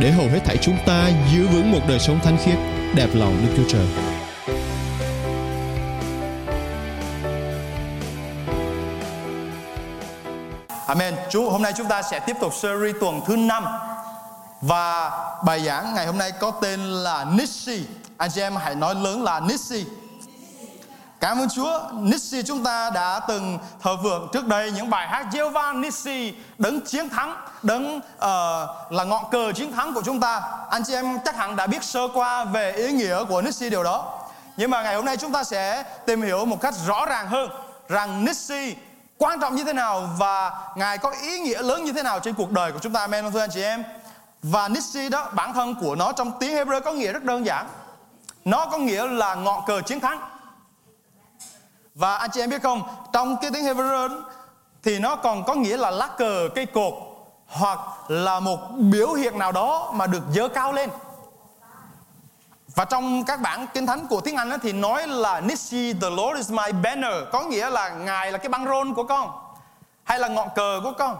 để hầu hết thảy chúng ta giữ vững một đời sống thánh khiết, đẹp lòng Đức Chúa Trời. Amen. Chú hôm nay chúng ta sẽ tiếp tục series tuần thứ năm và bài giảng ngày hôm nay có tên là Nissi. Anh chị em hãy nói lớn là Nissi. Cảm ơn Chúa, Nissi chúng ta đã từng thờ phượng trước đây những bài hát Jehovah Nissi đấng chiến thắng, đấng uh, là ngọn cờ chiến thắng của chúng ta. Anh chị em chắc hẳn đã biết sơ qua về ý nghĩa của Nissi điều đó. Nhưng mà ngày hôm nay chúng ta sẽ tìm hiểu một cách rõ ràng hơn rằng Nissi quan trọng như thế nào và Ngài có ý nghĩa lớn như thế nào trên cuộc đời của chúng ta. Amen không thưa anh chị em? Và Nissi đó bản thân của nó trong tiếng Hebrew có nghĩa rất đơn giản. Nó có nghĩa là ngọn cờ chiến thắng và anh chị em biết không, trong cái tiếng Hebrew thì nó còn có nghĩa là lá cờ cây cột hoặc là một biểu hiện nào đó mà được dơ cao lên. Và trong các bản kinh thánh của tiếng Anh thì nói là Nissi the Lord is my banner có nghĩa là ngài là cái băng rôn của con hay là ngọn cờ của con.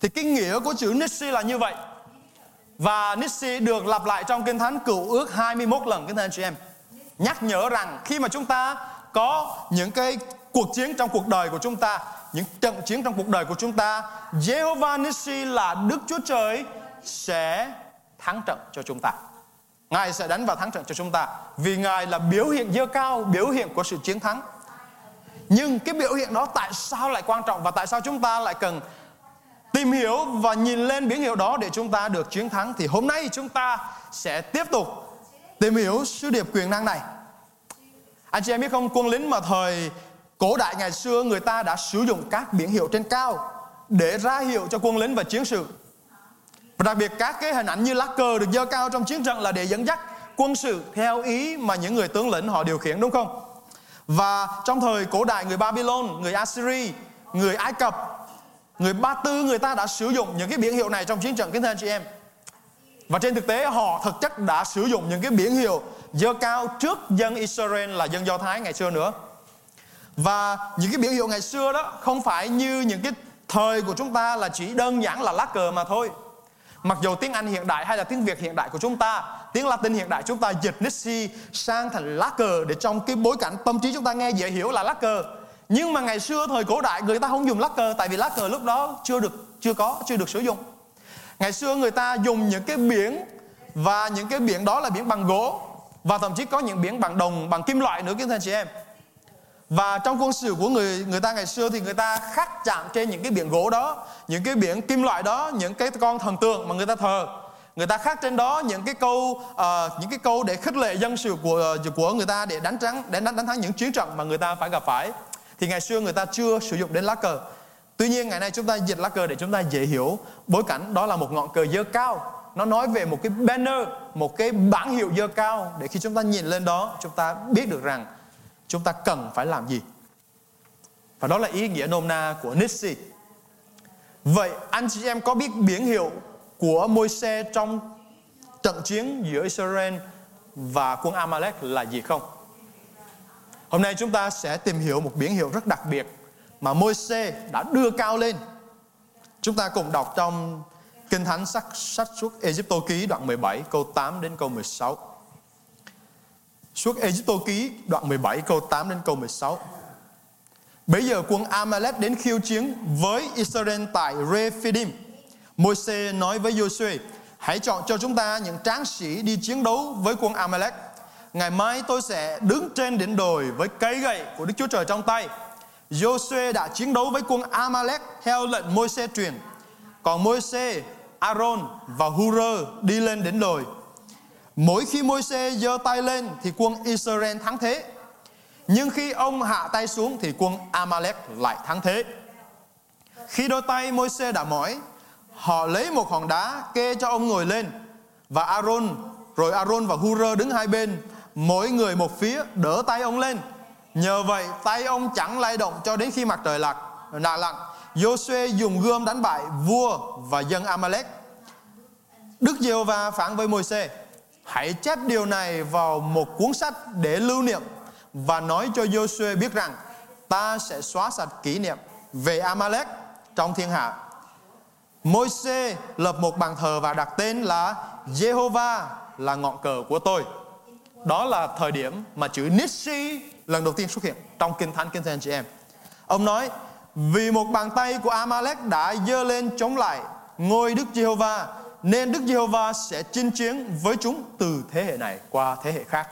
Thì cái nghĩa của chữ Nissi là như vậy. Và Nissi được lặp lại trong kinh thánh cựu ước 21 lần kính thưa anh chị em. Nhắc nhở rằng khi mà chúng ta có những cái cuộc chiến trong cuộc đời của chúng ta, những trận chiến trong cuộc đời của chúng ta, Jehovah Nissi là Đức Chúa Trời sẽ thắng trận cho chúng ta. Ngài sẽ đánh vào thắng trận cho chúng ta Vì Ngài là biểu hiện dơ cao, Biểu hiện của sự chiến thắng. Nhưng cái biểu hiện đó tại sao lại quan trọng Và tại sao chúng ta lại cần Tìm hiểu và nhìn lên biển hiệu đó Để chúng ta được chiến thắng? Thì hôm nay chúng ta sẽ tiếp tục Tìm hiểu sứ điệp quyền năng này anh chị em biết không, quân lính mà thời cổ đại ngày xưa người ta đã sử dụng các biển hiệu trên cao để ra hiệu cho quân lính và chiến sự. Và đặc biệt các cái hình ảnh như lá cờ được dơ cao trong chiến trận là để dẫn dắt quân sự theo ý mà những người tướng lĩnh họ điều khiển đúng không? Và trong thời cổ đại người Babylon, người Assyri, người Ai Cập, người Ba Tư người ta đã sử dụng những cái biển hiệu này trong chiến trận kính thưa anh chị em. Và trên thực tế họ thực chất đã sử dụng những cái biển hiệu dơ cao trước dân Israel là dân Do Thái ngày xưa nữa. Và những cái biểu hiệu ngày xưa đó không phải như những cái thời của chúng ta là chỉ đơn giản là lá cờ mà thôi. Mặc dù tiếng Anh hiện đại hay là tiếng Việt hiện đại của chúng ta, tiếng Latin hiện đại chúng ta dịch nixi sang thành lá cờ để trong cái bối cảnh tâm trí chúng ta nghe dễ hiểu là lá cờ. Nhưng mà ngày xưa thời cổ đại người ta không dùng lá cờ tại vì lá cờ lúc đó chưa được chưa có chưa được sử dụng. Ngày xưa người ta dùng những cái biển và những cái biển đó là biển bằng gỗ và thậm chí có những biển bằng đồng bằng kim loại nữa các anh chị em. Và trong quân sử của người người ta ngày xưa thì người ta khắc chạm trên những cái biển gỗ đó những cái biển kim loại đó những cái con thần tượng mà người ta thờ. Người ta khắc trên đó những cái câu uh, những cái câu để khích lệ dân sự của uh, của người ta để đánh thắng để đánh đánh thắng những chiến trận mà người ta phải gặp phải. Thì ngày xưa người ta chưa sử dụng đến lá cờ. Tuy nhiên ngày nay chúng ta dịch lá cờ để chúng ta dễ hiểu. Bối cảnh đó là một ngọn cờ dơ cao nó nói về một cái banner, một cái bảng hiệu dơ cao để khi chúng ta nhìn lên đó, chúng ta biết được rằng chúng ta cần phải làm gì. Và đó là ý nghĩa nôm na của Nisi vậy anh chị em có biết biển hiệu của Môi-se trong trận chiến giữa Israel và quân Amalek là gì không? Hôm nay chúng ta sẽ tìm hiểu một biển hiệu rất đặc biệt mà Môi-se đã đưa cao lên. Chúng ta cùng đọc trong Kinh Thánh sách, sách suốt Egypto ký đoạn 17 câu 8 đến câu 16. Suốt Egypto ký đoạn 17 câu 8 đến câu 16. Bây giờ quân Amalek đến khiêu chiến với Israel tại Rephidim. Môi-se nói với Joshua, hãy chọn cho chúng ta những tráng sĩ đi chiến đấu với quân Amalek. Ngày mai tôi sẽ đứng trên đỉnh đồi với cây gậy của Đức Chúa Trời trong tay. Joshua đã chiến đấu với quân Amalek theo lệnh Môi-se truyền. Còn Môi-se Aaron và Hur đi lên đến đồi. Mỗi khi Môi-se giơ tay lên thì quân Israel thắng thế. Nhưng khi ông hạ tay xuống thì quân Amalek lại thắng thế. Khi đôi tay Môi-se đã mỏi, họ lấy một hòn đá kê cho ông ngồi lên và Aaron rồi Aaron và Hur đứng hai bên, mỗi người một phía đỡ tay ông lên. Nhờ vậy tay ông chẳng lay động cho đến khi mặt trời lặn, nạ lặn. Joshua dùng gươm đánh bại vua và dân Amalek. Đức Giê-hô-va phán với Môi-se: Hãy chép điều này vào một cuốn sách để lưu niệm và nói cho Joshua biết rằng ta sẽ xóa sạch kỷ niệm về Amalek trong thiên hạ. Môi-se lập một bàn thờ và đặt tên là Jehovah là ngọn cờ của tôi. Đó là thời điểm mà chữ Nissi lần đầu tiên xuất hiện trong Kinh Thánh Kinh Thánh chị em. Ông nói, vì một bàn tay của Amalek đã dơ lên chống lại ngôi Đức Giê-hô-va, nên Đức Giê-hô-va sẽ chinh chiến với chúng từ thế hệ này qua thế hệ khác.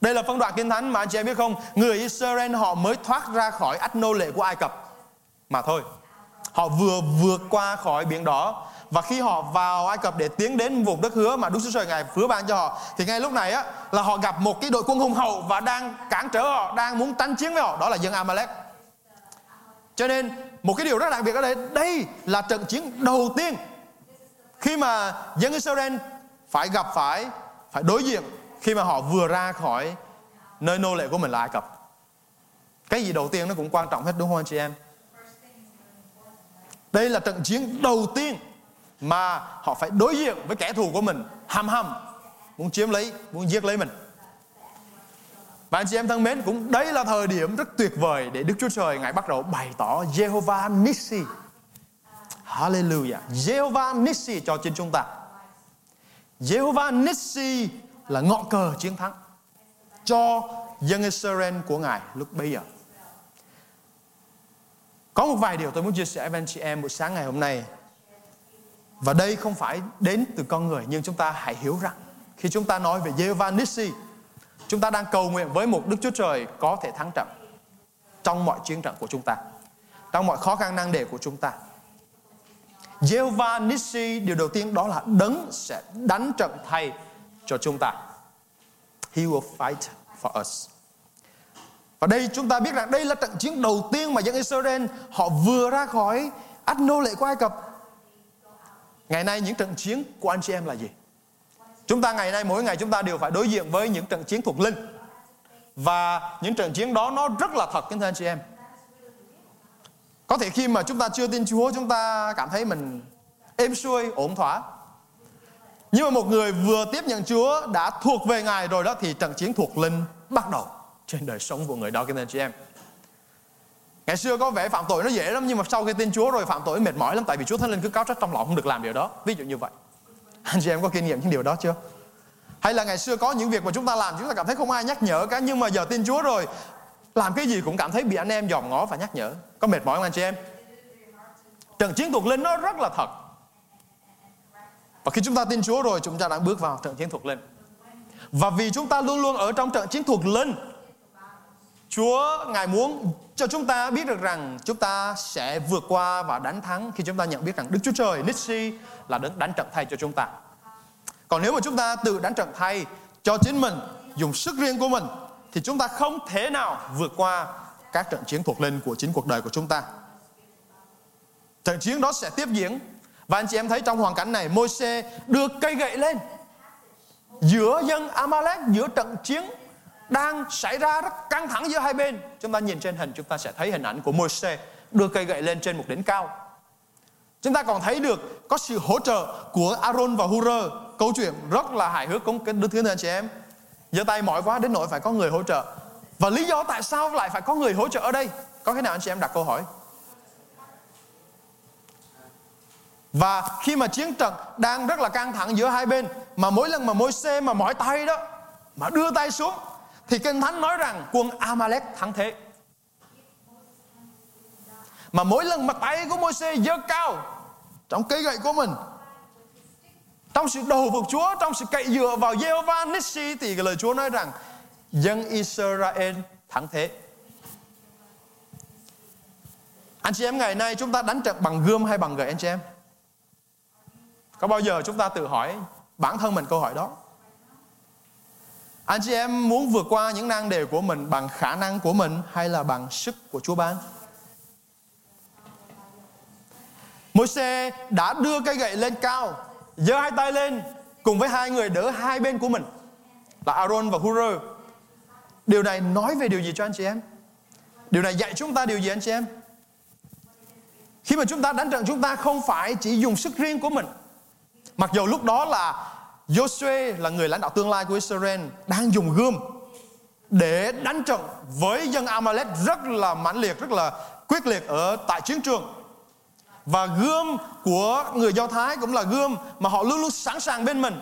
Đây là phân đoạn Kinh Thánh mà anh chị em biết không? Người Israel họ mới thoát ra khỏi ách nô lệ của Ai Cập mà thôi. Họ vừa vượt qua khỏi biển đỏ và khi họ vào Ai Cập để tiến đến vùng đất hứa mà Đức Chúa Trời ngài hứa ban cho họ thì ngay lúc này á là họ gặp một cái đội quân hùng hậu và đang cản trở họ, đang muốn tranh chiến với họ, đó là dân Amalek. Cho nên một cái điều rất đặc biệt ở đây, đây là trận chiến đầu tiên khi mà dân Israel phải gặp phải phải đối diện khi mà họ vừa ra khỏi nơi nô lệ của mình là Ai Cập. Cái gì đầu tiên nó cũng quan trọng hết đúng không anh chị em? Đây là trận chiến đầu tiên mà họ phải đối diện với kẻ thù của mình hăm hăm muốn chiếm lấy muốn giết lấy mình và anh chị em thân mến cũng đây là thời điểm rất tuyệt vời để Đức Chúa Trời ngài bắt đầu bày tỏ Jehovah Nissi Hallelujah. Jehovah Nissi cho trên chúng ta. Jehovah Nissi là ngọn cờ chiến thắng cho dân Israel của ngài lúc bây giờ. Có một vài điều tôi muốn chia sẻ với anh chị em buổi sáng ngày hôm nay. Và đây không phải đến từ con người nhưng chúng ta hãy hiểu rằng khi chúng ta nói về Jehovah Nissi, chúng ta đang cầu nguyện với một Đức Chúa Trời có thể thắng trận trong mọi chiến trận của chúng ta, trong mọi khó khăn năng đề của chúng ta. Jehovah Nissi điều đầu tiên đó là đấng sẽ đánh trận thay cho chúng ta. He will fight for us. Và đây chúng ta biết rằng đây là trận chiến đầu tiên mà dân Israel họ vừa ra khỏi ách nô lệ của Ai Cập Ngày nay những trận chiến của anh chị em là gì? Chúng ta ngày nay mỗi ngày chúng ta đều phải đối diện với những trận chiến thuộc linh. Và những trận chiến đó nó rất là thật kính thưa anh chị em. Có thể khi mà chúng ta chưa tin Chúa chúng ta cảm thấy mình êm xuôi, ổn thỏa. Nhưng mà một người vừa tiếp nhận Chúa đã thuộc về Ngài rồi đó thì trận chiến thuộc linh bắt đầu trên đời sống của người đó kính thưa anh chị em. Ngày xưa có vẻ phạm tội nó dễ lắm nhưng mà sau khi tin Chúa rồi phạm tội mệt mỏi lắm tại vì Chúa Thánh Linh cứ cáo trách trong lòng không được làm điều đó. Ví dụ như vậy. Anh chị em có kinh nghiệm những điều đó chưa? Hay là ngày xưa có những việc mà chúng ta làm, chúng ta cảm thấy không ai nhắc nhở cả, nhưng mà giờ tin Chúa rồi, làm cái gì cũng cảm thấy bị anh em dòm ngó và nhắc nhở. Có mệt mỏi không anh chị em? Trận chiến thuộc linh nó rất là thật. Và khi chúng ta tin Chúa rồi, chúng ta đang bước vào trận chiến thuộc linh. Và vì chúng ta luôn luôn ở trong trận chiến thuộc linh, Chúa, Ngài muốn cho chúng ta biết được rằng chúng ta sẽ vượt qua và đánh thắng khi chúng ta nhận biết rằng Đức Chúa Trời Nissi là đấng đánh trận thay cho chúng ta. Còn nếu mà chúng ta tự đánh trận thay cho chính mình, dùng sức riêng của mình thì chúng ta không thể nào vượt qua các trận chiến thuộc linh của chính cuộc đời của chúng ta. Trận chiến đó sẽ tiếp diễn và anh chị em thấy trong hoàn cảnh này Môi-se đưa cây gậy lên giữa dân Amalek giữa trận chiến đang xảy ra rất căng thẳng giữa hai bên. Chúng ta nhìn trên hình, chúng ta sẽ thấy hình ảnh của Môi-se đưa cây gậy lên trên một đỉnh cao. Chúng ta còn thấy được có sự hỗ trợ của Aaron và Hur. Câu chuyện rất là hài hước cũng đức thứ anh chị em. giơ tay mỏi quá đến nỗi phải có người hỗ trợ. Và lý do tại sao lại phải có người hỗ trợ ở đây? Có thế nào anh chị em đặt câu hỏi? Và khi mà chiến trận đang rất là căng thẳng giữa hai bên, mà mỗi lần mà môi xe mà mỏi tay đó, mà đưa tay xuống thì Kinh Thánh nói rằng quân Amalek thắng thế. Mà mỗi lần mặt tay của Môi-se giơ cao trong cây gậy của mình trong sự đầu phục Chúa, trong sự cậy dựa vào Jehovah Nissi thì cái lời Chúa nói rằng dân Israel thắng thế. Anh chị em ngày nay chúng ta đánh trận bằng gươm hay bằng gậy anh chị em? Có bao giờ chúng ta tự hỏi bản thân mình câu hỏi đó? Anh chị em muốn vượt qua những năng đề của mình bằng khả năng của mình hay là bằng sức của Chúa ban? môi xe đã đưa cây gậy lên cao, giơ hai tay lên, cùng với hai người đỡ hai bên của mình là Aaron và Hur. Điều này nói về điều gì cho anh chị em? Điều này dạy chúng ta điều gì anh chị em? Khi mà chúng ta đánh trận chúng ta không phải chỉ dùng sức riêng của mình. Mặc dù lúc đó là Joshua là người lãnh đạo tương lai của Israel đang dùng gươm để đánh trận với dân Amalek rất là mãnh liệt, rất là quyết liệt ở tại chiến trường. Và gươm của người Do Thái cũng là gươm mà họ luôn luôn sẵn sàng bên mình.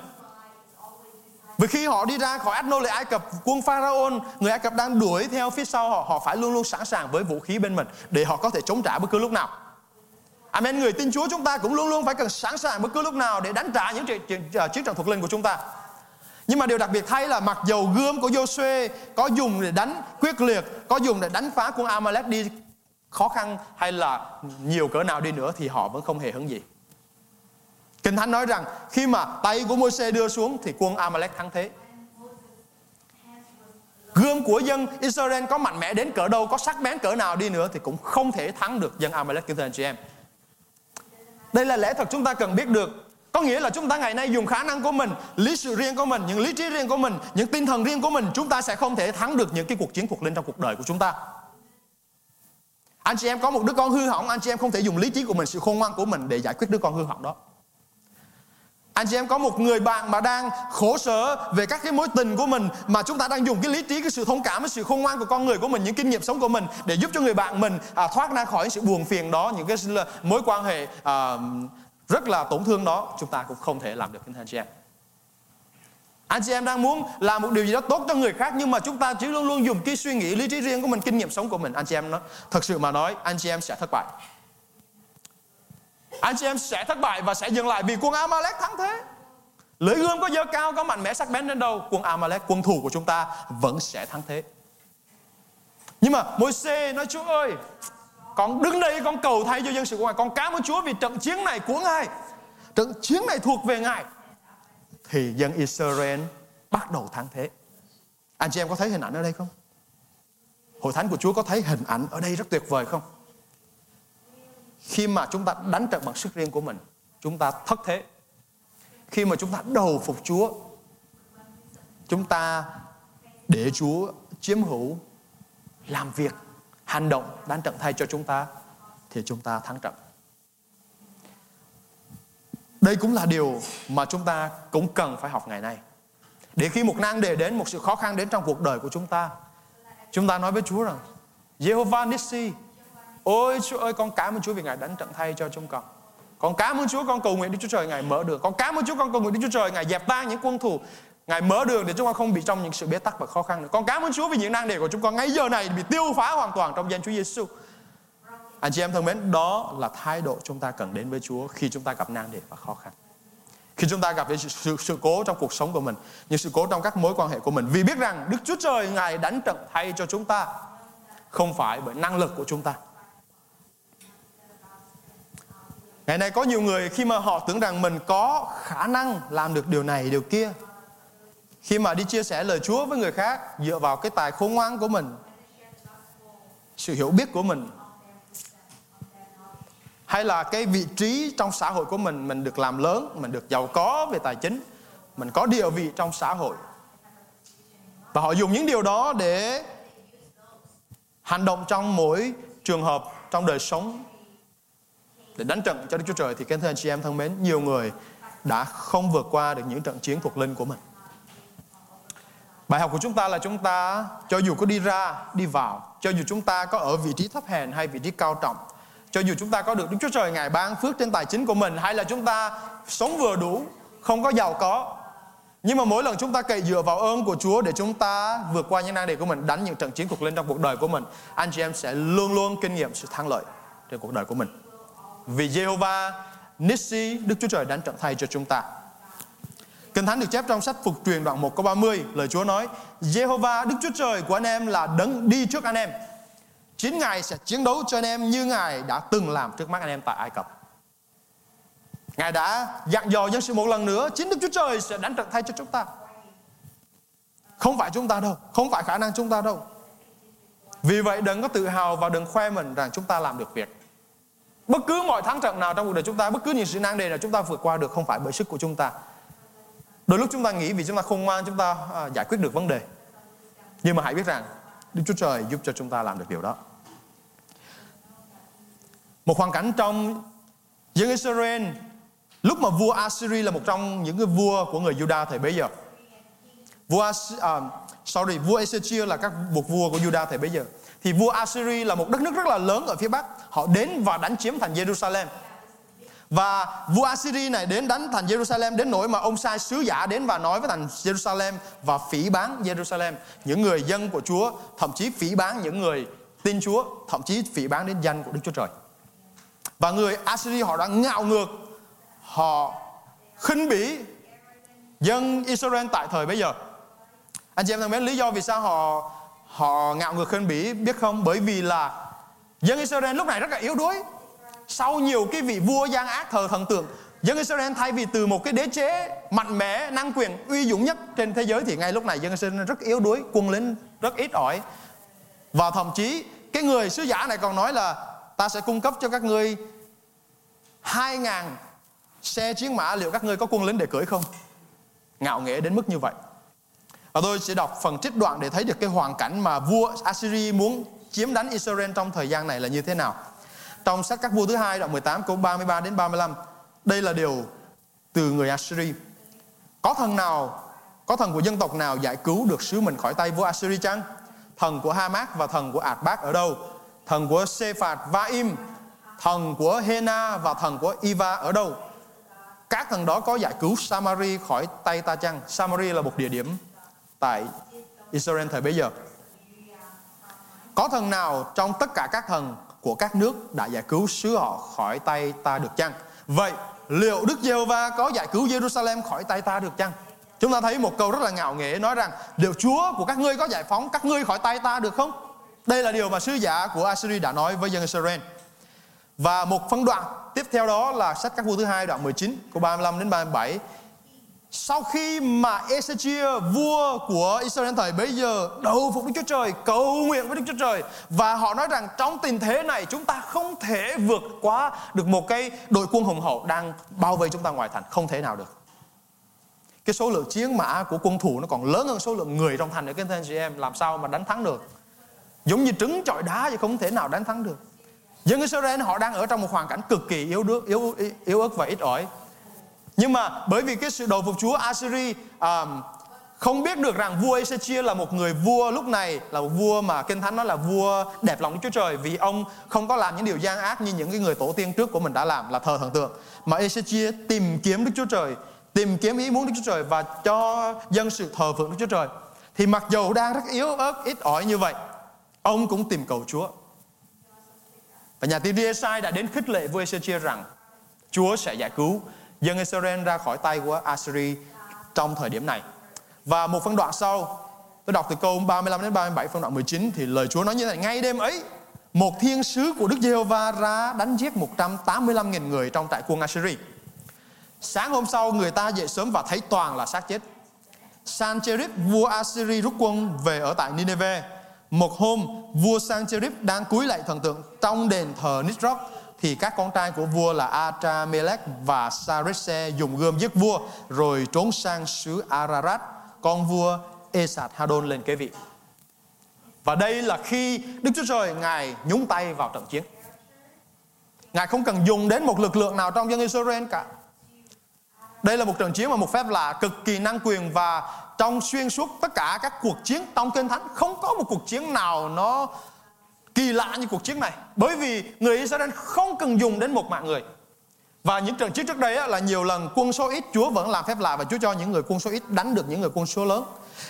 Vì khi họ đi ra khỏi Adno nô lệ Ai Cập, quân Pharaoh, người Ai Cập đang đuổi theo phía sau họ, họ phải luôn luôn sẵn sàng với vũ khí bên mình để họ có thể chống trả bất cứ lúc nào. Amen. Người tin Chúa chúng ta cũng luôn luôn phải cần sẵn sàng bất cứ lúc nào để đánh trả những chiến, trận thuộc linh của chúng ta. Nhưng mà điều đặc biệt thay là mặc dầu gươm của Joshua có dùng để đánh quyết liệt, có dùng để đánh phá quân Amalek đi khó khăn hay là nhiều cỡ nào đi nữa thì họ vẫn không hề hứng gì. Kinh Thánh nói rằng khi mà tay của Môi-se đưa xuống thì quân Amalek thắng thế. Gươm của dân Israel có mạnh mẽ đến cỡ đâu, có sắc bén cỡ nào đi nữa thì cũng không thể thắng được dân Amalek kính thưa anh chị em. Đây là lẽ thật chúng ta cần biết được. Có nghĩa là chúng ta ngày nay dùng khả năng của mình, lý sự riêng của mình, những lý trí riêng của mình, những tinh thần riêng của mình, chúng ta sẽ không thể thắng được những cái cuộc chiến cuộc lên trong cuộc đời của chúng ta. Anh chị em có một đứa con hư hỏng, anh chị em không thể dùng lý trí của mình, sự khôn ngoan của mình để giải quyết đứa con hư hỏng đó. Anh chị em có một người bạn mà đang khổ sở về các cái mối tình của mình mà chúng ta đang dùng cái lý trí, cái sự thông cảm, cái sự khôn ngoan của con người của mình, những kinh nghiệm sống của mình để giúp cho người bạn mình à, thoát ra khỏi sự buồn phiền đó, những cái mối quan hệ à, rất là tổn thương đó, chúng ta cũng không thể làm được kính thưa anh chị em. Anh chị em đang muốn làm một điều gì đó tốt cho người khác nhưng mà chúng ta chỉ luôn luôn dùng cái suy nghĩ lý trí riêng của mình, kinh nghiệm sống của mình. Anh chị em nói thật sự mà nói, anh chị em sẽ thất bại anh chị em sẽ thất bại và sẽ dừng lại vì quân Amalek thắng thế. Lưỡi gươm có dơ cao, có mạnh mẽ sắc bén đến đâu, quân Amalek, quân thù của chúng ta vẫn sẽ thắng thế. Nhưng mà Môi-se nói Chúa ơi, con đứng đây con cầu thay cho dân sự của Ngài, con cảm ơn Chúa vì trận chiến này của Ngài. Trận chiến này thuộc về Ngài. Thì dân Israel bắt đầu thắng thế. Anh chị em có thấy hình ảnh ở đây không? Hội thánh của Chúa có thấy hình ảnh ở đây rất tuyệt vời không? Khi mà chúng ta đánh trận bằng sức riêng của mình, chúng ta thất thế. Khi mà chúng ta đầu phục Chúa, chúng ta để Chúa chiếm hữu, làm việc, hành động, đánh trận thay cho chúng ta, thì chúng ta thắng trận. Đây cũng là điều mà chúng ta cũng cần phải học ngày nay. Để khi một nan đề đến, một sự khó khăn đến trong cuộc đời của chúng ta chúng ta nói với Chúa rằng, Jehovah Nissi Ôi Chúa ơi con cảm ơn Chúa vì Ngài đánh trận thay cho chúng con Con cảm ơn Chúa con cầu nguyện Đức Chúa Trời Ngài mở đường Con cảm ơn Chúa con cầu nguyện Đức Chúa Trời Ngài dẹp tan những quân thù Ngài mở đường để chúng con không bị trong những sự bế tắc và khó khăn nữa Con cảm ơn Chúa vì những năng đề của chúng con ngay giờ này bị tiêu phá hoàn toàn trong danh Chúa Giêsu. Anh chị em thân mến, đó là thái độ chúng ta cần đến với Chúa khi chúng ta gặp năng đề và khó khăn. Khi chúng ta gặp những sự, sự, sự cố trong cuộc sống của mình, những sự cố trong các mối quan hệ của mình. Vì biết rằng Đức Chúa Trời Ngài đánh trận thay cho chúng ta, không phải bởi năng lực của chúng ta. Ngày nay có nhiều người khi mà họ tưởng rằng mình có khả năng làm được điều này, điều kia. Khi mà đi chia sẻ lời Chúa với người khác dựa vào cái tài khôn ngoan của mình, sự hiểu biết của mình, hay là cái vị trí trong xã hội của mình, mình được làm lớn, mình được giàu có về tài chính, mình có địa vị trong xã hội. Và họ dùng những điều đó để hành động trong mỗi trường hợp trong đời sống để đánh trận cho Đức Chúa Trời thì kính thưa anh chị em thân mến, nhiều người đã không vượt qua được những trận chiến thuộc linh của mình. Bài học của chúng ta là chúng ta cho dù có đi ra, đi vào, cho dù chúng ta có ở vị trí thấp hèn hay vị trí cao trọng, cho dù chúng ta có được Đức Chúa Trời Ngài ban phước trên tài chính của mình hay là chúng ta sống vừa đủ, không có giàu có. Nhưng mà mỗi lần chúng ta cậy dựa vào ơn của Chúa để chúng ta vượt qua những năng đề của mình, đánh những trận chiến thuộc linh trong cuộc đời của mình, anh chị em sẽ luôn luôn kinh nghiệm sự thắng lợi trên cuộc đời của mình. Vì Jehovah Nissi, Đức Chúa Trời đánh trận thay cho chúng ta. Kinh Thánh được chép trong sách Phục truyền đoạn 1 câu 30, lời Chúa nói: Jehovah Đức Chúa Trời của anh em là đấng đi trước anh em. Chính Ngài sẽ chiến đấu cho anh em như Ngài đã từng làm trước mắt anh em tại Ai Cập. Ngài đã dặn dò dân sự một lần nữa, chính Đức Chúa Trời sẽ đánh trận thay cho chúng ta. Không phải chúng ta đâu, không phải khả năng chúng ta đâu. Vì vậy đừng có tự hào và đừng khoe mình rằng chúng ta làm được việc. Bất cứ mọi thắng trận nào trong cuộc đời chúng ta, bất cứ những sự nan đề nào chúng ta vượt qua được không phải bởi sức của chúng ta. Đôi lúc chúng ta nghĩ vì chúng ta khôn ngoan chúng ta à, giải quyết được vấn đề. Nhưng mà hãy biết rằng Đức Chúa Trời giúp cho chúng ta làm được điều đó. Một hoàn cảnh trong dân Israel lúc mà vua Assyri là một trong những cái vua của người Juda thời bấy giờ. Vua uh, sorry, vua Ezechia là các buộc vua của Juda thời bấy giờ. Thì vua Assyri là một đất nước rất là lớn ở phía Bắc. Họ đến và đánh chiếm thành Jerusalem. Và vua Assyri này đến đánh thành Jerusalem đến nỗi mà ông sai sứ giả đến và nói với thành Jerusalem và phỉ bán Jerusalem. Những người dân của Chúa, thậm chí phỉ bán những người tin Chúa, thậm chí phỉ bán đến danh của Đức Chúa Trời. Và người Assyri họ đã ngạo ngược, họ khinh bỉ dân Israel tại thời bây giờ. Anh chị em thân mến, lý do vì sao họ họ ngạo ngược khinh bỉ biết không? Bởi vì là dân Israel lúc này rất là yếu đuối. Sau nhiều cái vị vua gian ác thờ thần tượng, dân Israel thay vì từ một cái đế chế mạnh mẽ, năng quyền, uy dũng nhất trên thế giới thì ngay lúc này dân Israel rất yếu đuối, quân lính rất ít ỏi. Và thậm chí cái người sứ giả này còn nói là ta sẽ cung cấp cho các ngươi hai ngàn xe chiến mã liệu các ngươi có quân lính để cưỡi không? Ngạo nghễ đến mức như vậy. Và tôi sẽ đọc phần trích đoạn để thấy được cái hoàn cảnh mà vua Assyri muốn chiếm đánh Israel trong thời gian này là như thế nào. Trong sách các vua thứ hai đoạn 18 câu 33 đến 35, đây là điều từ người Assyri. Có thần nào, có thần của dân tộc nào giải cứu được sứ mình khỏi tay vua Assyri chăng? Thần của Hamas và thần của Ạt ở đâu? Thần của Sephạt Vaim, thần của Hena và thần của Iva ở đâu? Các thần đó có giải cứu Samari khỏi tay ta chăng? Samari là một địa điểm tại Israel thời bấy giờ. Có thần nào trong tất cả các thần của các nước đã giải cứu xứ họ khỏi tay ta được chăng? Vậy liệu Đức Giê-hô-va có giải cứu Jerusalem khỏi tay ta được chăng? Chúng ta thấy một câu rất là ngạo nghễ nói rằng, liệu Chúa của các ngươi có giải phóng các ngươi khỏi tay ta được không? Đây là điều mà sứ giả của Assyria đã nói với dân Israel. Và một phân đoạn tiếp theo đó là sách các vua thứ hai đoạn 19 câu 35 đến 37 sau khi mà Ezechia, vua của Israel thời bấy giờ, đầu phục Đức Chúa Trời, cầu nguyện với Đức Chúa Trời, và họ nói rằng trong tình thế này, chúng ta không thể vượt qua được một cái đội quân hùng hậu đang bao vây chúng ta ngoài thành. Không thể nào được. Cái số lượng chiến mã của quân thủ nó còn lớn hơn số lượng người trong thành nữa. Các anh chị em, làm sao mà đánh thắng được? Giống như trứng chọi đá thì không thể nào đánh thắng được. Dân Israel họ đang ở trong một hoàn cảnh cực kỳ yếu đuối yếu yếu ớt và ít ỏi nhưng mà bởi vì cái sự đầu phục Chúa Assyri à, không biết được rằng vua Ezechia là một người vua lúc này là một vua mà kinh thánh nói là vua đẹp lòng Đức Chúa Trời vì ông không có làm những điều gian ác như những cái người tổ tiên trước của mình đã làm là thờ thần tượng. Mà Ezechia tìm kiếm Đức Chúa Trời tìm kiếm ý muốn Đức Chúa Trời và cho dân sự thờ phượng Đức Chúa Trời. Thì mặc dầu đang rất yếu ớt ít ỏi như vậy ông cũng tìm cầu Chúa. Và nhà tiên tri Esai đã đến khích lệ vua Ezechia rằng Chúa sẽ giải cứu dân Israel ra khỏi tay của Assyria trong thời điểm này. Và một phân đoạn sau, tôi đọc từ câu 35 đến 37 phân đoạn 19 thì lời Chúa nói như thế này, ngay đêm ấy, một thiên sứ của Đức Giê-hô-va ra đánh giết 185.000 người trong trại quân Assyria Sáng hôm sau người ta dậy sớm và thấy toàn là xác chết. Sancherib vua Assyria rút quân về ở tại Nineveh. Một hôm, vua Sancherib đang cúi lại thần tượng trong đền thờ Nisroch thì các con trai của vua là Atramelech và Sarese dùng gươm giết vua, rồi trốn sang xứ Ararat. Con vua Esat Hadon lên kế vị. Và đây là khi Đức Chúa Trời, Ngài nhúng tay vào trận chiến. Ngài không cần dùng đến một lực lượng nào trong dân Israel cả. Đây là một trận chiến mà một phép lạ cực kỳ năng quyền và trong xuyên suốt tất cả các cuộc chiến trong kinh thánh, không có một cuộc chiến nào nó kỳ lạ như cuộc chiến này. Bởi vì người Israel không cần dùng đến một mạng người. Và những trận chiến trước đây là nhiều lần quân số ít, Chúa vẫn làm phép lạ và Chúa cho những người quân số ít đánh được những người quân số lớn.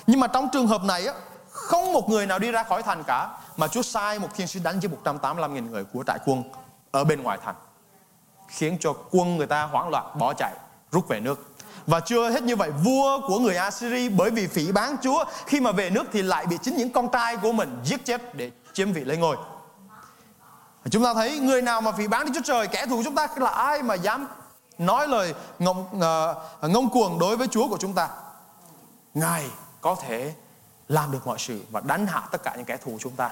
Nhưng mà trong trường hợp này không một người nào đi ra khỏi thành cả, mà Chúa sai một thiên sứ đánh với 185.000 người của trại quân ở bên ngoài thành, khiến cho quân người ta hoảng loạn, bỏ chạy, rút về nước và chưa hết như vậy vua của người Assyri bởi vì phỉ bán Chúa khi mà về nước thì lại bị chính những con trai của mình giết chết để chiếm vị lên ngôi. Chúng ta thấy người nào mà phỉ bán Đức Chúa Trời kẻ thù chúng ta là ai mà dám nói lời ngông, uh, ờ, ngông cuồng đối với Chúa của chúng ta? Ngài có thể làm được mọi sự và đánh hạ tất cả những kẻ thù chúng ta.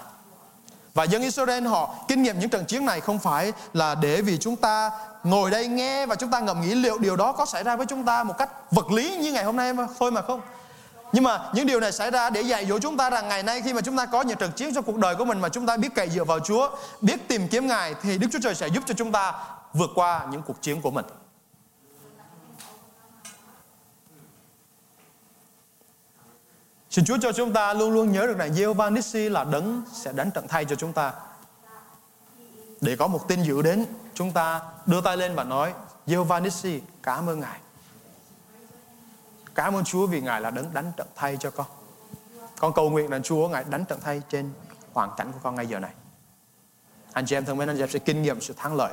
Và dân Israel họ kinh nghiệm những trận chiến này không phải là để vì chúng ta ngồi đây nghe và chúng ta ngẫm nghĩ liệu điều đó có xảy ra với chúng ta một cách vật lý như ngày hôm nay mà thôi mà không. Nhưng mà những điều này xảy ra để dạy dỗ chúng ta rằng ngày nay khi mà chúng ta có những trận chiến trong cuộc đời của mình mà chúng ta biết cậy dựa vào Chúa, biết tìm kiếm Ngài thì Đức Chúa Trời sẽ giúp cho chúng ta vượt qua những cuộc chiến của mình. Xin Chúa cho chúng ta luôn luôn nhớ được rằng Jehovah Nissi là đấng sẽ đánh trận thay cho chúng ta. Để có một tin dữ đến, chúng ta đưa tay lên và nói Jehovah Nissi, cảm ơn Ngài. Cảm ơn Chúa vì Ngài là đấng đánh trận thay cho con. Con cầu nguyện rằng Chúa Ngài đánh trận thay trên hoàn cảnh của con ngay giờ này. Anh chị em thân mến, anh chị em sẽ kinh nghiệm sự thắng lợi.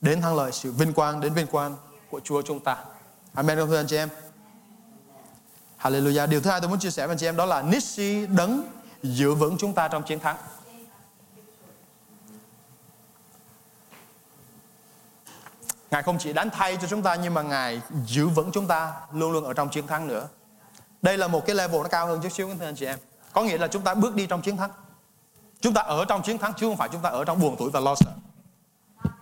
Đến thắng lợi, sự vinh quang, đến vinh quang của Chúa chúng ta. Amen không thưa anh chị em? Hallelujah. Điều thứ hai tôi muốn chia sẻ với anh chị em đó là Nissi đấng giữ vững chúng ta trong chiến thắng. Ngài không chỉ đánh thay cho chúng ta nhưng mà Ngài giữ vững chúng ta luôn luôn ở trong chiến thắng nữa. Đây là một cái level nó cao hơn chút xíu thưa anh chị em. Có nghĩa là chúng ta bước đi trong chiến thắng. Chúng ta ở trong chiến thắng chứ không phải chúng ta ở trong buồn tuổi và lo sợ.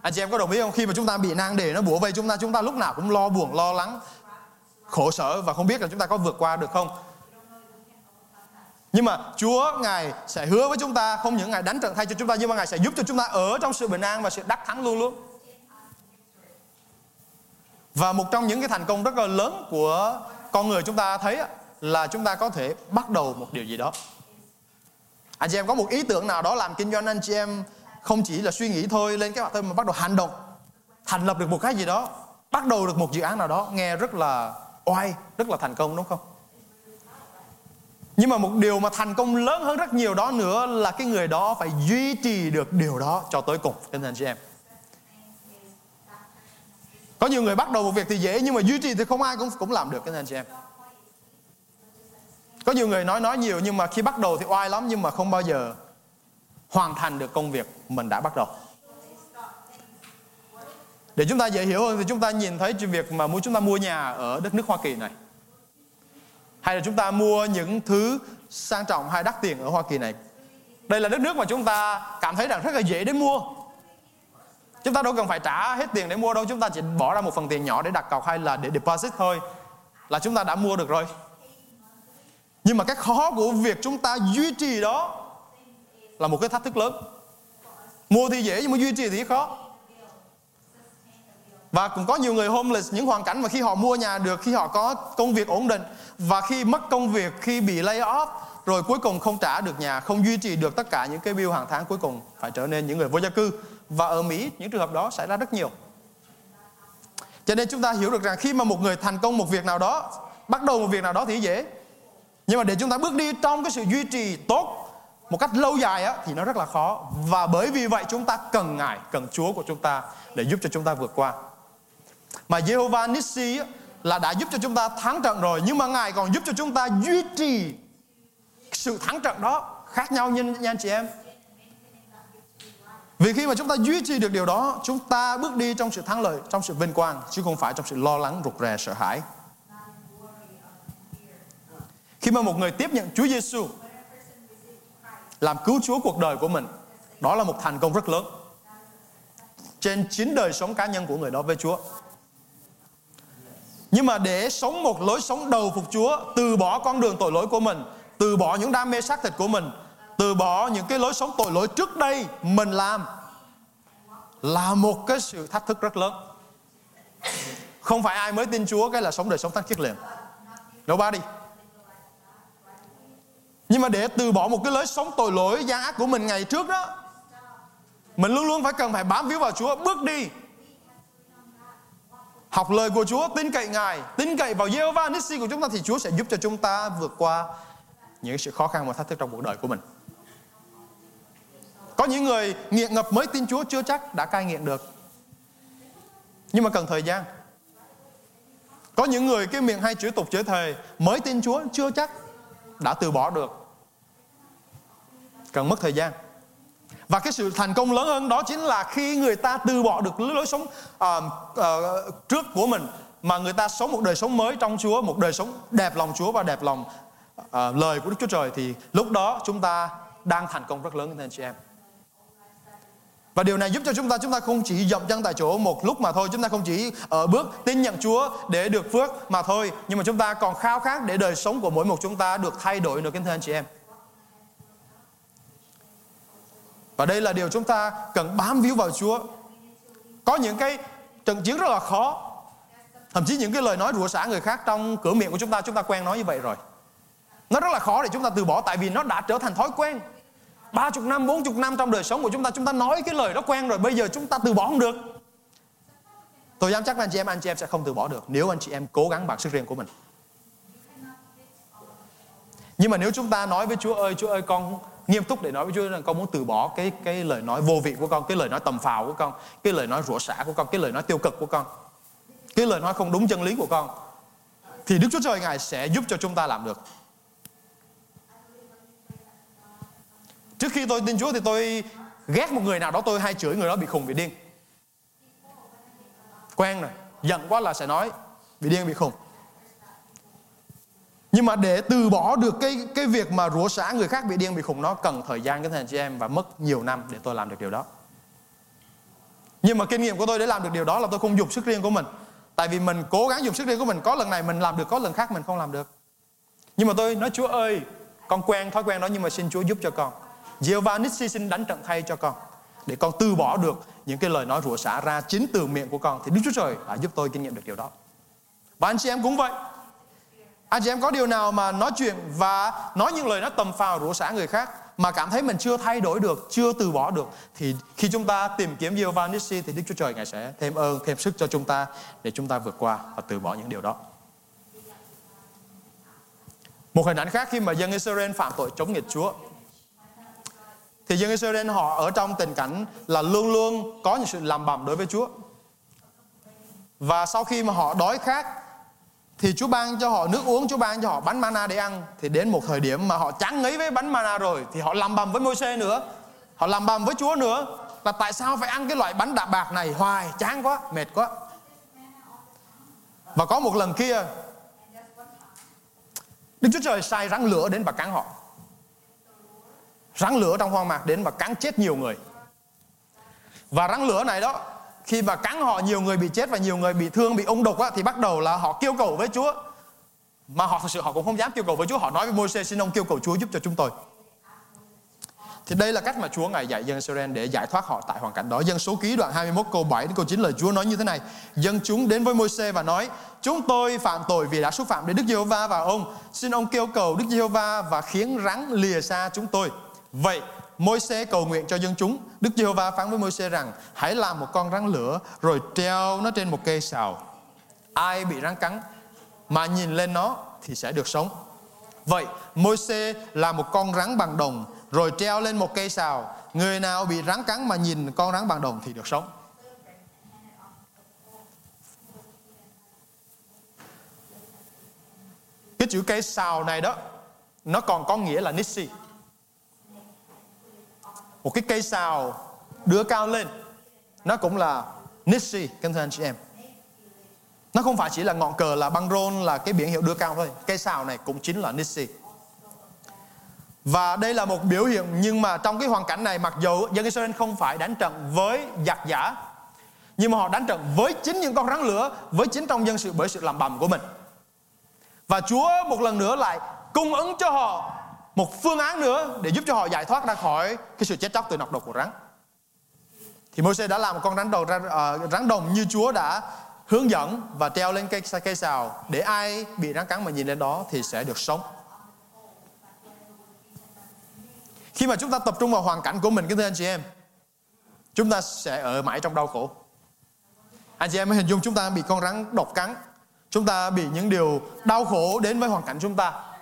Anh chị em có đồng ý không? Khi mà chúng ta bị nang đề nó bủa vây chúng ta, chúng ta lúc nào cũng lo buồn, lo lắng, khổ sở và không biết là chúng ta có vượt qua được không. Nhưng mà Chúa, Ngài sẽ hứa với chúng ta, không những Ngài đánh trận thay cho chúng ta, nhưng mà Ngài sẽ giúp cho chúng ta ở trong sự bình an và sự đắc thắng luôn luôn. Và một trong những cái thành công rất là lớn của con người chúng ta thấy là chúng ta có thể bắt đầu một điều gì đó. Anh chị em có một ý tưởng nào đó làm kinh doanh anh chị em không chỉ là suy nghĩ thôi, lên cái mặt thôi, mà bắt đầu hành động, thành lập được một cái gì đó, bắt đầu được một dự án nào đó, nghe rất là oai, rất là thành công đúng không? Nhưng mà một điều mà thành công lớn hơn rất nhiều đó nữa là cái người đó phải duy trì được điều đó cho tới cùng cho anh chị em. Có nhiều người bắt đầu một việc thì dễ, nhưng mà duy trì thì không ai cũng cũng làm được cái anh chị em. Có nhiều người nói nói nhiều, nhưng mà khi bắt đầu thì oai lắm, nhưng mà không bao giờ hoàn thành được công việc mình đã bắt đầu để chúng ta dễ hiểu hơn thì chúng ta nhìn thấy chuyện việc mà muốn chúng ta mua nhà ở đất nước Hoa Kỳ này. Hay là chúng ta mua những thứ sang trọng hay đắt tiền ở Hoa Kỳ này. Đây là đất nước mà chúng ta cảm thấy rằng rất là dễ để mua. Chúng ta đâu cần phải trả hết tiền để mua đâu, chúng ta chỉ bỏ ra một phần tiền nhỏ để đặt cọc hay là để deposit thôi là chúng ta đã mua được rồi. Nhưng mà cái khó của việc chúng ta duy trì đó là một cái thách thức lớn. Mua thì dễ nhưng mà duy trì thì khó và cũng có nhiều người homeless những hoàn cảnh mà khi họ mua nhà được khi họ có công việc ổn định. Và khi mất công việc khi bị lay off rồi cuối cùng không trả được nhà không duy trì được tất cả những cái bill hàng tháng cuối cùng phải trở nên những người vô gia cư. Và ở Mỹ những trường hợp đó xảy ra rất nhiều. Cho nên chúng ta hiểu được rằng khi mà một người thành công một việc nào đó bắt đầu một việc nào đó thì dễ. Nhưng mà để chúng ta bước đi trong cái sự duy trì tốt một cách lâu dài á, thì nó rất là khó. Và bởi vì vậy chúng ta cần ngài cần Chúa của chúng ta để giúp cho chúng ta vượt qua mà Jehovah Nissi là đã giúp cho chúng ta thắng trận rồi nhưng mà Ngài còn giúp cho chúng ta duy trì sự thắng trận đó khác nhau nha, nha anh chị em. Vì khi mà chúng ta duy trì được điều đó chúng ta bước đi trong sự thắng lợi trong sự vinh quang chứ không phải trong sự lo lắng rụt rè sợ hãi. Khi mà một người tiếp nhận Chúa Giêsu làm cứu Chúa cuộc đời của mình đó là một thành công rất lớn trên chính đời sống cá nhân của người đó với Chúa nhưng mà để sống một lối sống đầu phục Chúa, từ bỏ con đường tội lỗi của mình, từ bỏ những đam mê xác thịt của mình, từ bỏ những cái lối sống tội lỗi trước đây mình làm là một cái sự thách thức rất lớn. Không phải ai mới tin Chúa cái là sống đời sống thánh khiết liền. Đâu ba đi. Nhưng mà để từ bỏ một cái lối sống tội lỗi gian ác của mình ngày trước đó Mình luôn luôn phải cần phải bám víu vào Chúa Bước đi học lời của Chúa, tin cậy Ngài, tin cậy vào Jehovah Nissi của chúng ta thì Chúa sẽ giúp cho chúng ta vượt qua những sự khó khăn và thách thức trong cuộc đời của mình. Có những người nghiện ngập mới tin Chúa chưa chắc đã cai nghiện được. Nhưng mà cần thời gian. Có những người cái miệng hay chửi tục chửi thề mới tin Chúa chưa chắc đã từ bỏ được. Cần mất thời gian. Và cái sự thành công lớn hơn đó chính là khi người ta từ bỏ được lối sống uh, uh, trước của mình mà người ta sống một đời sống mới trong Chúa, một đời sống đẹp lòng Chúa và đẹp lòng uh, lời của Đức Chúa Trời thì lúc đó chúng ta đang thành công rất lớn anh chị em. Và điều này giúp cho chúng ta chúng ta không chỉ dậm chân tại chỗ một lúc mà thôi, chúng ta không chỉ ở bước tin nhận Chúa để được phước mà thôi, nhưng mà chúng ta còn khao khát để đời sống của mỗi một chúng ta được thay đổi nữa kính thưa anh chị em. Và đây là điều chúng ta cần bám víu vào Chúa. Có những cái trận chiến rất là khó. Thậm chí những cái lời nói rủa xả người khác trong cửa miệng của chúng ta chúng ta quen nói như vậy rồi. Nó rất là khó để chúng ta từ bỏ tại vì nó đã trở thành thói quen. 30 năm, 40 năm trong đời sống của chúng ta Chúng ta nói cái lời đó quen rồi Bây giờ chúng ta từ bỏ không được Tôi dám chắc là anh chị em, anh chị em sẽ không từ bỏ được Nếu anh chị em cố gắng bằng sức riêng của mình Nhưng mà nếu chúng ta nói với Chúa ơi Chúa ơi con nghiêm túc để nói với Chúa rằng con muốn từ bỏ cái cái lời nói vô vị của con, cái lời nói tầm phào của con, cái lời nói rủa xả của con, cái lời nói tiêu cực của con, cái lời nói không đúng chân lý của con, thì Đức Chúa Trời ngài sẽ giúp cho chúng ta làm được. Trước khi tôi tin Chúa thì tôi ghét một người nào đó tôi hay chửi người đó bị khùng bị điên. Quen rồi, giận quá là sẽ nói bị điên bị khùng. Nhưng mà để từ bỏ được cái cái việc mà rủa xả người khác bị điên bị khùng nó cần thời gian cái thằng chị em và mất nhiều năm để tôi làm được điều đó. Nhưng mà kinh nghiệm của tôi để làm được điều đó là tôi không dùng sức riêng của mình. Tại vì mình cố gắng dùng sức riêng của mình Có lần này mình làm được, có lần khác mình không làm được. Nhưng mà tôi nói Chúa ơi Con quen thói quen đó nhưng mà xin Chúa giúp cho con. Jehovah Nissi xin đánh trận thay cho con Để con từ bỏ được những cái lời nói rủa xả ra chính từ miệng của con. Thì Đức Chúa Trời đã giúp tôi kinh nghiệm được điều đó. Và anh chị em cũng vậy anh chị em có điều nào mà nói chuyện và nói những lời nó tầm phào rủa xả người khác mà cảm thấy mình chưa thay đổi được, chưa từ bỏ được thì khi chúng ta tìm kiếm Jehovah Nissi thì Đức Chúa Trời ngài sẽ thêm ơn, thêm sức cho chúng ta để chúng ta vượt qua và từ bỏ những điều đó. Một hình ảnh khác khi mà dân Israel phạm tội chống nghịch Chúa thì dân Israel họ ở trong tình cảnh là luôn luôn có những sự làm bầm đối với Chúa. Và sau khi mà họ đói khát thì Chúa ban cho họ nước uống, Chúa ban cho họ bánh mana để ăn. Thì đến một thời điểm mà họ chán ngấy với bánh mana rồi thì họ làm bầm với Môi-se nữa. Họ làm bầm với Chúa nữa là tại sao phải ăn cái loại bánh đạp bạc này hoài, chán quá, mệt quá. Và có một lần kia Đức Chúa Trời sai rắn lửa đến và cắn họ. Rắn lửa trong hoang mạc đến và cắn chết nhiều người. Và rắn lửa này đó khi mà cắn họ nhiều người bị chết và nhiều người bị thương bị ung độc á, thì bắt đầu là họ kêu cầu với Chúa mà họ thật sự họ cũng không dám kêu cầu với Chúa họ nói với Môi-se xin ông kêu cầu Chúa giúp cho chúng tôi thì đây là cách mà Chúa ngài dạy dân Israel để giải thoát họ tại hoàn cảnh đó. Dân số ký đoạn 21 câu 7 đến câu 9 lời Chúa nói như thế này. Dân chúng đến với Môi-se và nói: "Chúng tôi phạm tội vì đã xúc phạm đến Đức Giê-hô-va và ông, xin ông kêu cầu Đức Giê-hô-va và khiến rắn lìa xa chúng tôi." Vậy Môi-se cầu nguyện cho dân chúng. Đức Giê-hô-va phán với Môi-se rằng: Hãy làm một con rắn lửa rồi treo nó trên một cây sào. Ai bị rắn cắn mà nhìn lên nó thì sẽ được sống. Vậy, Môi-se làm một con rắn bằng đồng rồi treo lên một cây sào. Người nào bị rắn cắn mà nhìn con rắn bằng đồng thì được sống. Cái chữ cây sào này đó, nó còn có nghĩa là Nissi một cái cây sào đưa cao lên. Nó cũng là Nishi kính thưa anh chị em. Nó không phải chỉ là ngọn cờ, là băng rôn, là cái biển hiệu đưa cao thôi. Cây sào này cũng chính là Nishi và đây là một biểu hiện, nhưng mà trong cái hoàn cảnh này, mặc dù dân Israel không phải đánh trận với giặc giả, nhưng mà họ đánh trận với chính những con rắn lửa, với chính trong dân sự, bởi sự làm bầm của mình. Và Chúa một lần nữa lại cung ứng cho họ một phương án nữa để giúp cho họ giải thoát ra khỏi cái sự chết chóc từ nọc độc của rắn. Thì Môi-se đã làm một con rắn đầu uh, rắn đồng như Chúa đã hướng dẫn và treo lên cây cây sào để ai bị rắn cắn mà nhìn lên đó thì sẽ được sống. Khi mà chúng ta tập trung vào hoàn cảnh của mình kính thưa anh chị em, chúng ta sẽ ở mãi trong đau khổ. Anh chị em hãy hình dung chúng ta bị con rắn độc cắn, chúng ta bị những điều đau khổ đến với hoàn cảnh chúng ta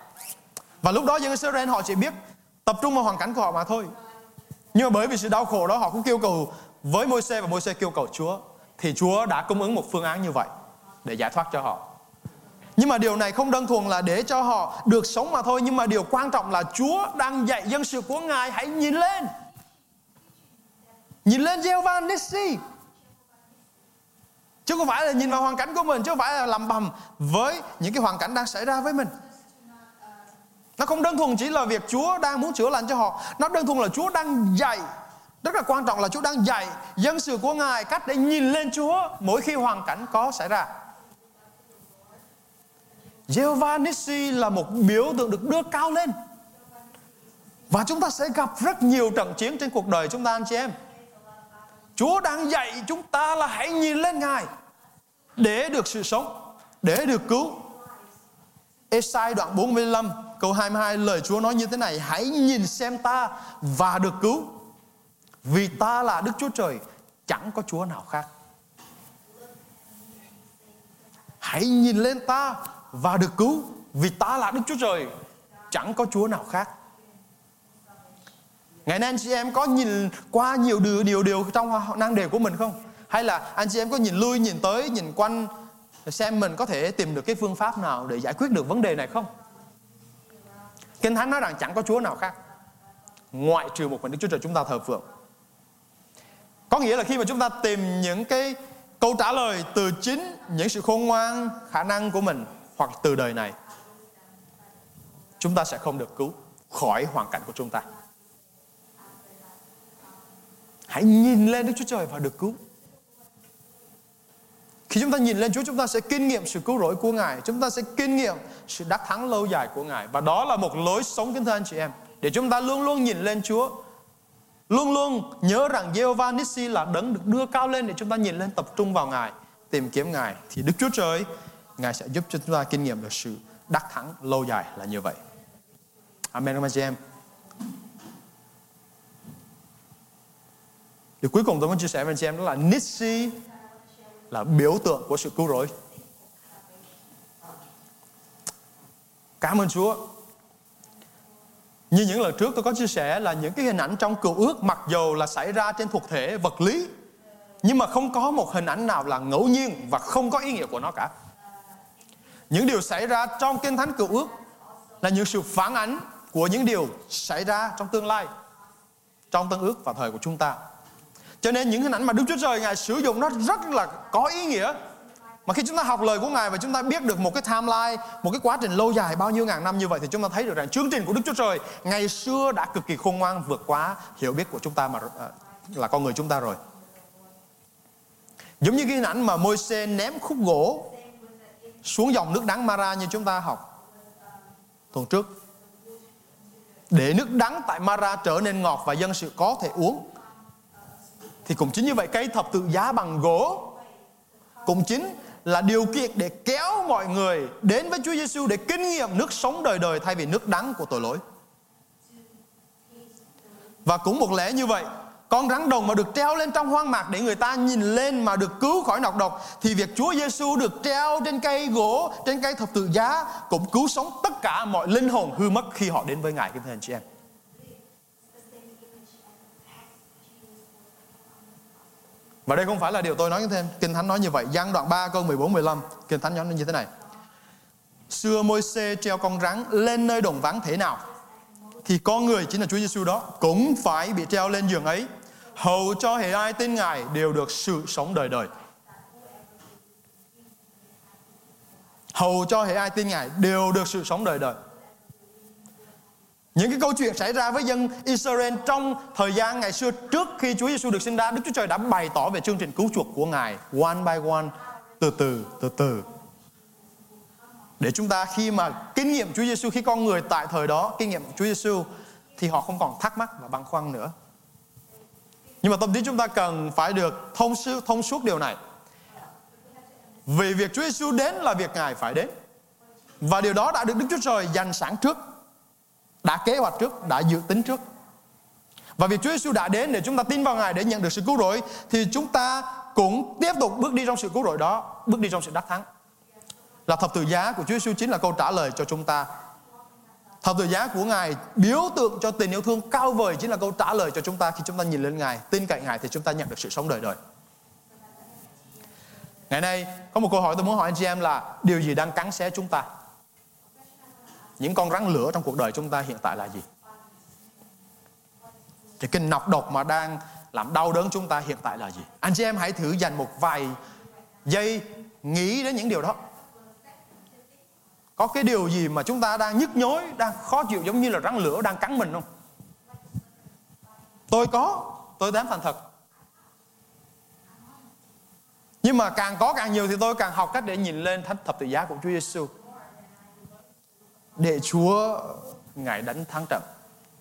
và lúc đó dân Israel họ chỉ biết tập trung vào hoàn cảnh của họ mà thôi. Nhưng mà bởi vì sự đau khổ đó, họ cũng kêu cầu với môi xe và môi xe kêu cầu Chúa, thì Chúa đã cung ứng một phương án như vậy để giải thoát cho họ. Nhưng mà điều này không đơn thuần là để cho họ được sống mà thôi, Nhưng mà điều quan trọng là Chúa đang dạy dân sự của Ngài Hãy nhìn lên Nhìn lên Jehovah Nissi Chứ không phải là nhìn vào hoàn cảnh của mình, Chứ không phải là làm bầm với những cái hoàn cảnh đang xảy ra với mình nó không đơn thuần chỉ là việc Chúa đang muốn chữa lành cho họ Nó đơn thuần là Chúa đang dạy rất là quan trọng là Chúa đang dạy dân sự của Ngài cách để nhìn lên Chúa mỗi khi hoàn cảnh có xảy ra. Jehovah Nissi là một biểu tượng được đưa cao lên. Và chúng ta sẽ gặp rất nhiều trận chiến trên cuộc đời chúng ta anh chị em. Chúa đang dạy chúng ta là hãy nhìn lên Ngài để được sự sống, để được cứu. Esai đoạn 45 câu 22 lời Chúa nói như thế này Hãy nhìn xem ta và được cứu Vì ta là Đức Chúa Trời Chẳng có Chúa nào khác Hãy nhìn lên ta và được cứu Vì ta là Đức Chúa Trời Chẳng có Chúa nào khác Ngày nay anh chị em có nhìn qua nhiều điều điều, điều trong năng đề của mình không? Hay là anh chị em có nhìn lui, nhìn tới, nhìn quanh xem mình có thể tìm được cái phương pháp nào để giải quyết được vấn đề này không? Kinh Thánh nói rằng chẳng có Chúa nào khác ngoại trừ một mình Đức Chúa Trời chúng ta thờ phượng. Có nghĩa là khi mà chúng ta tìm những cái câu trả lời từ chính những sự khôn ngoan, khả năng của mình hoặc từ đời này, chúng ta sẽ không được cứu khỏi hoàn cảnh của chúng ta. Hãy nhìn lên Đức Chúa Trời và được cứu. Khi chúng ta nhìn lên Chúa, chúng ta sẽ kinh nghiệm sự cứu rỗi của Ngài. Chúng ta sẽ kinh nghiệm sự đắc thắng lâu dài của Ngài. Và đó là một lối sống, kính thưa anh chị em, Để chúng ta luôn luôn nhìn lên Chúa. Luôn luôn nhớ rằng Jehovah Nissi là đấng được đưa cao lên Để chúng ta nhìn lên, tập trung vào Ngài, Tìm kiếm Ngài. Thì Đức Chúa Trời, Ngài sẽ giúp cho chúng ta kinh nghiệm được sự đắc thắng lâu dài là như vậy. Amen các anh chị em. Điều cuối cùng tôi muốn chia sẻ với anh chị em đó là Nissi là biểu tượng của sự cứu rỗi. Cảm ơn Chúa. Như những lần trước tôi có chia sẻ là những cái hình ảnh trong cựu ước mặc dầu là xảy ra trên thuộc thể vật lý, nhưng mà không có một hình ảnh nào là ngẫu nhiên và không có ý nghĩa của nó cả. Những điều xảy ra trong kinh thánh cựu ước là những sự phản ánh của những điều xảy ra trong tương lai, trong tân ước và thời của chúng ta cho nên những hình ảnh mà Đức Chúa Trời Ngài sử dụng nó rất là có ý nghĩa mà khi chúng ta học lời của Ngài và chúng ta biết được một cái timeline, một cái quá trình lâu dài bao nhiêu ngàn năm như vậy thì chúng ta thấy được rằng chương trình của Đức Chúa Trời ngày xưa đã cực kỳ khôn ngoan vượt quá hiểu biết của chúng ta mà ờ, là con người chúng ta rồi. Giống như cái hình ảnh mà Môi-se ném khúc gỗ xuống dòng nước đắng Mara như chúng ta học tuần trước. Để nước đắng tại Mara trở nên ngọt và dân sự có thể uống. Thì cũng chính như vậy cây thập tự giá bằng gỗ cũng chính là điều kiện để kéo mọi người đến với Chúa Giêsu để kinh nghiệm nước sống đời đời thay vì nước đắng của tội lỗi. Và cũng một lẽ như vậy, con rắn đồng mà được treo lên trong hoang mạc để người ta nhìn lên mà được cứu khỏi nọc độc thì việc Chúa Giêsu được treo trên cây gỗ, trên cây thập tự giá cũng cứu sống tất cả mọi linh hồn hư mất khi họ đến với Ngài kính thưa anh chị em. Và đây không phải là điều tôi nói thêm Kinh Thánh nói như vậy. Giăng đoạn 3 câu 14 15 Kinh Thánh nói như thế này. Xưa môi xê treo con rắn lên nơi đồng vắng thế nào, Thì con người chính là Chúa Giêsu đó Cũng phải bị treo lên giường ấy. Hầu cho hệ ai tin Ngài Đều được sự sống đời đời. Hầu cho hệ ai tin Ngài Đều được sự sống đời đời những cái câu chuyện xảy ra với dân Israel trong thời gian ngày xưa trước khi Chúa Giêsu được sinh ra, Đức Chúa Trời đã bày tỏ về chương trình cứu chuộc của Ngài one by one, từ từ, từ từ. Để chúng ta khi mà kinh nghiệm Chúa Giêsu khi con người tại thời đó kinh nghiệm Chúa Giêsu thì họ không còn thắc mắc và băn khoăn nữa. Nhưng mà tâm trí chúng ta cần phải được thông sư thông suốt điều này. Vì việc Chúa Giêsu đến là việc Ngài phải đến. Và điều đó đã được Đức Chúa Trời dành sẵn trước đã kế hoạch trước, đã dự tính trước. Và việc Chúa Giêsu đã đến để chúng ta tin vào Ngài để nhận được sự cứu rỗi thì chúng ta cũng tiếp tục bước đi trong sự cứu rỗi đó, bước đi trong sự đắc thắng. Là thập tự giá của Chúa Giêsu chính là câu trả lời cho chúng ta. Thập tự giá của Ngài biểu tượng cho tình yêu thương cao vời chính là câu trả lời cho chúng ta khi chúng ta nhìn lên Ngài, tin cậy Ngài thì chúng ta nhận được sự sống đời đời. Ngày nay có một câu hỏi tôi muốn hỏi anh chị em là điều gì đang cắn xé chúng ta? Những con rắn lửa trong cuộc đời chúng ta hiện tại là gì? Thì cái nọc độc mà đang làm đau đớn chúng ta hiện tại là gì? Anh chị em hãy thử dành một vài giây nghĩ đến những điều đó. Có cái điều gì mà chúng ta đang nhức nhối, đang khó chịu giống như là rắn lửa đang cắn mình không? Tôi có, tôi dám thành thật. Nhưng mà càng có càng nhiều thì tôi càng học cách để nhìn lên thánh thập tự giá của Chúa Giêsu để Chúa ngài đánh thắng trận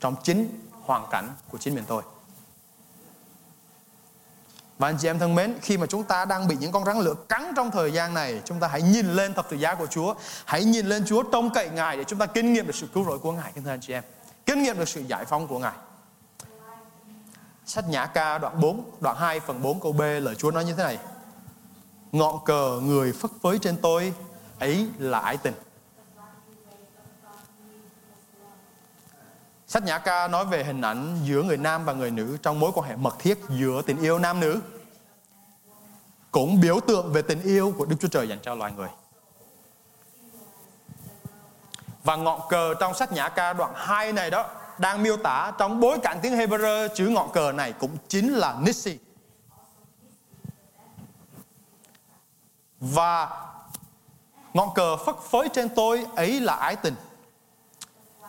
trong chính hoàn cảnh của chính mình tôi và anh chị em thân mến, khi mà chúng ta đang bị những con rắn lửa cắn trong thời gian này, chúng ta hãy nhìn lên thập tự giá của Chúa, hãy nhìn lên Chúa trông cậy Ngài để chúng ta kinh nghiệm được sự cứu rỗi của Ngài, kính thưa anh chị em. Kinh nghiệm được sự giải phóng của Ngài. Sách Nhã Ca đoạn 4, đoạn 2 phần 4 câu B lời Chúa nói như thế này. Ngọn cờ người phất phới trên tôi ấy là ái tình. Sách Nhã Ca nói về hình ảnh giữa người nam và người nữ trong mối quan hệ mật thiết giữa tình yêu nam nữ. Cũng biểu tượng về tình yêu của Đức Chúa Trời dành cho loài người. Và ngọn cờ trong sách Nhã Ca đoạn 2 này đó đang miêu tả trong bối cảnh tiếng Hebrew chữ ngọn cờ này cũng chính là Nissi. Và ngọn cờ phất phới trên tôi ấy là ái tình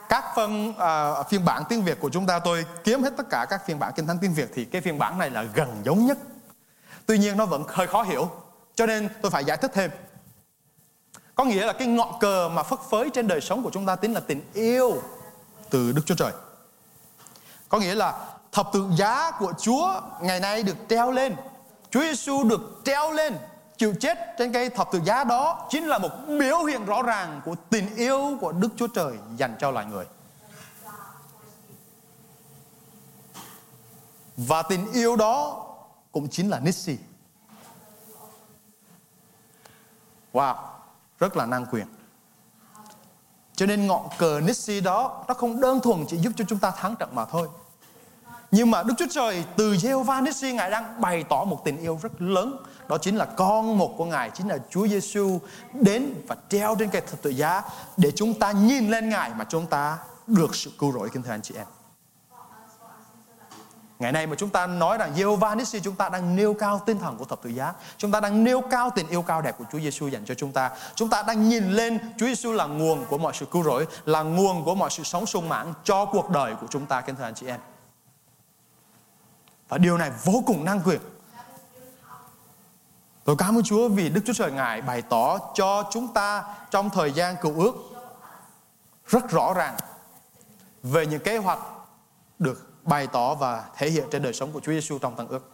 các phân uh, à, phiên bản tiếng Việt của chúng ta tôi kiếm hết tất cả các phiên bản kinh thánh tiếng Việt thì cái phiên bản này là gần giống nhất. Tuy nhiên nó vẫn hơi khó hiểu, cho nên tôi phải giải thích thêm. Có nghĩa là cái ngọn cờ mà phất phới trên đời sống của chúng ta tính là tình yêu từ Đức Chúa Trời. Có nghĩa là thập tự giá của Chúa ngày nay được treo lên. Chúa Giêsu được treo lên chịu chết trên cây thập tự giá đó chính là một biểu hiện rõ ràng của tình yêu của Đức Chúa Trời dành cho loài người. Và tình yêu đó cũng chính là Nissi. Wow, rất là năng quyền. Cho nên ngọn cờ Nissi đó nó không đơn thuần chỉ giúp cho chúng ta thắng trận mà thôi. Nhưng mà Đức Chúa Trời từ Jehovah Nissi Ngài đang bày tỏ một tình yêu rất lớn đó chính là con một của Ngài chính là Chúa Giêsu đến và treo trên cây thập tự giá để chúng ta nhìn lên Ngài mà chúng ta được sự cứu rỗi kính thưa anh chị em. Ngày nay mà chúng ta nói rằng Jehovah Nissi chúng ta đang nêu cao tinh thần của thập tự giá. Chúng ta đang nêu cao tình yêu cao đẹp của Chúa Giêsu dành cho chúng ta. Chúng ta đang nhìn lên Chúa Giêsu là nguồn của mọi sự cứu rỗi, là nguồn của mọi sự sống sung mãn cho cuộc đời của chúng ta kính thưa anh chị em. Và điều này vô cùng năng quyền. Tôi cảm ơn Chúa vì Đức Chúa Trời Ngài bày tỏ cho chúng ta trong thời gian cựu ước rất rõ ràng về những kế hoạch được bày tỏ và thể hiện trên đời sống của Chúa Giêsu trong Tân ước.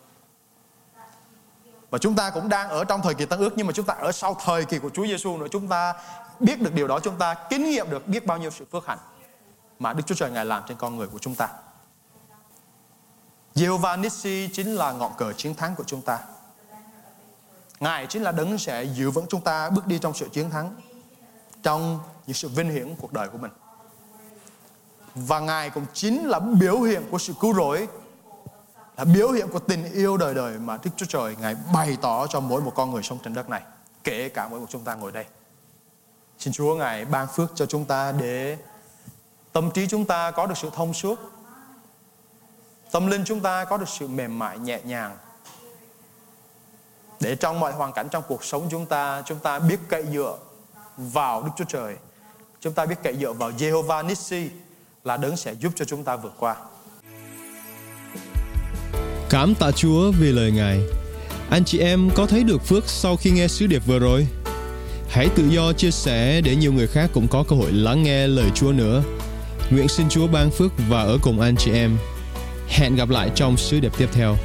Và chúng ta cũng đang ở trong thời kỳ Tân ước, nhưng mà chúng ta ở sau thời kỳ của Chúa Giêsu nữa chúng ta biết được điều đó, chúng ta kinh nghiệm được biết bao nhiêu sự phước hạnh mà Đức Chúa Trời Ngài làm trên con người của chúng ta. Jehovah Nissi chính là ngọn cờ chiến thắng của chúng ta. Ngài chính là đấng sẽ giữ vững chúng ta bước đi trong sự chiến thắng, trong những sự vinh hiển cuộc đời của mình. Và Ngài cũng chính là biểu hiện của sự cứu rỗi, là biểu hiện của tình yêu đời đời mà Đức Chúa Trời, Ngài bày tỏ cho mỗi một con người sống trên đất này, kể cả mỗi một chúng ta ngồi đây. Xin Chúa, Ngài ban phước cho chúng ta để tâm trí chúng ta có được sự thông suốt, tâm linh chúng ta có được sự mềm mại, nhẹ nhàng để trong mọi hoàn cảnh trong cuộc sống chúng ta chúng ta biết cậy dựa vào Đức Chúa Trời chúng ta biết cậy dựa vào Jehovah Nissi là đấng sẽ giúp cho chúng ta vượt qua Cảm tạ Chúa vì lời Ngài Anh chị em có thấy được phước sau khi nghe sứ điệp vừa rồi? Hãy tự do chia sẻ để nhiều người khác cũng có cơ hội lắng nghe lời Chúa nữa. Nguyện xin Chúa ban phước và ở cùng anh chị em. Hẹn gặp lại trong sứ điệp tiếp theo.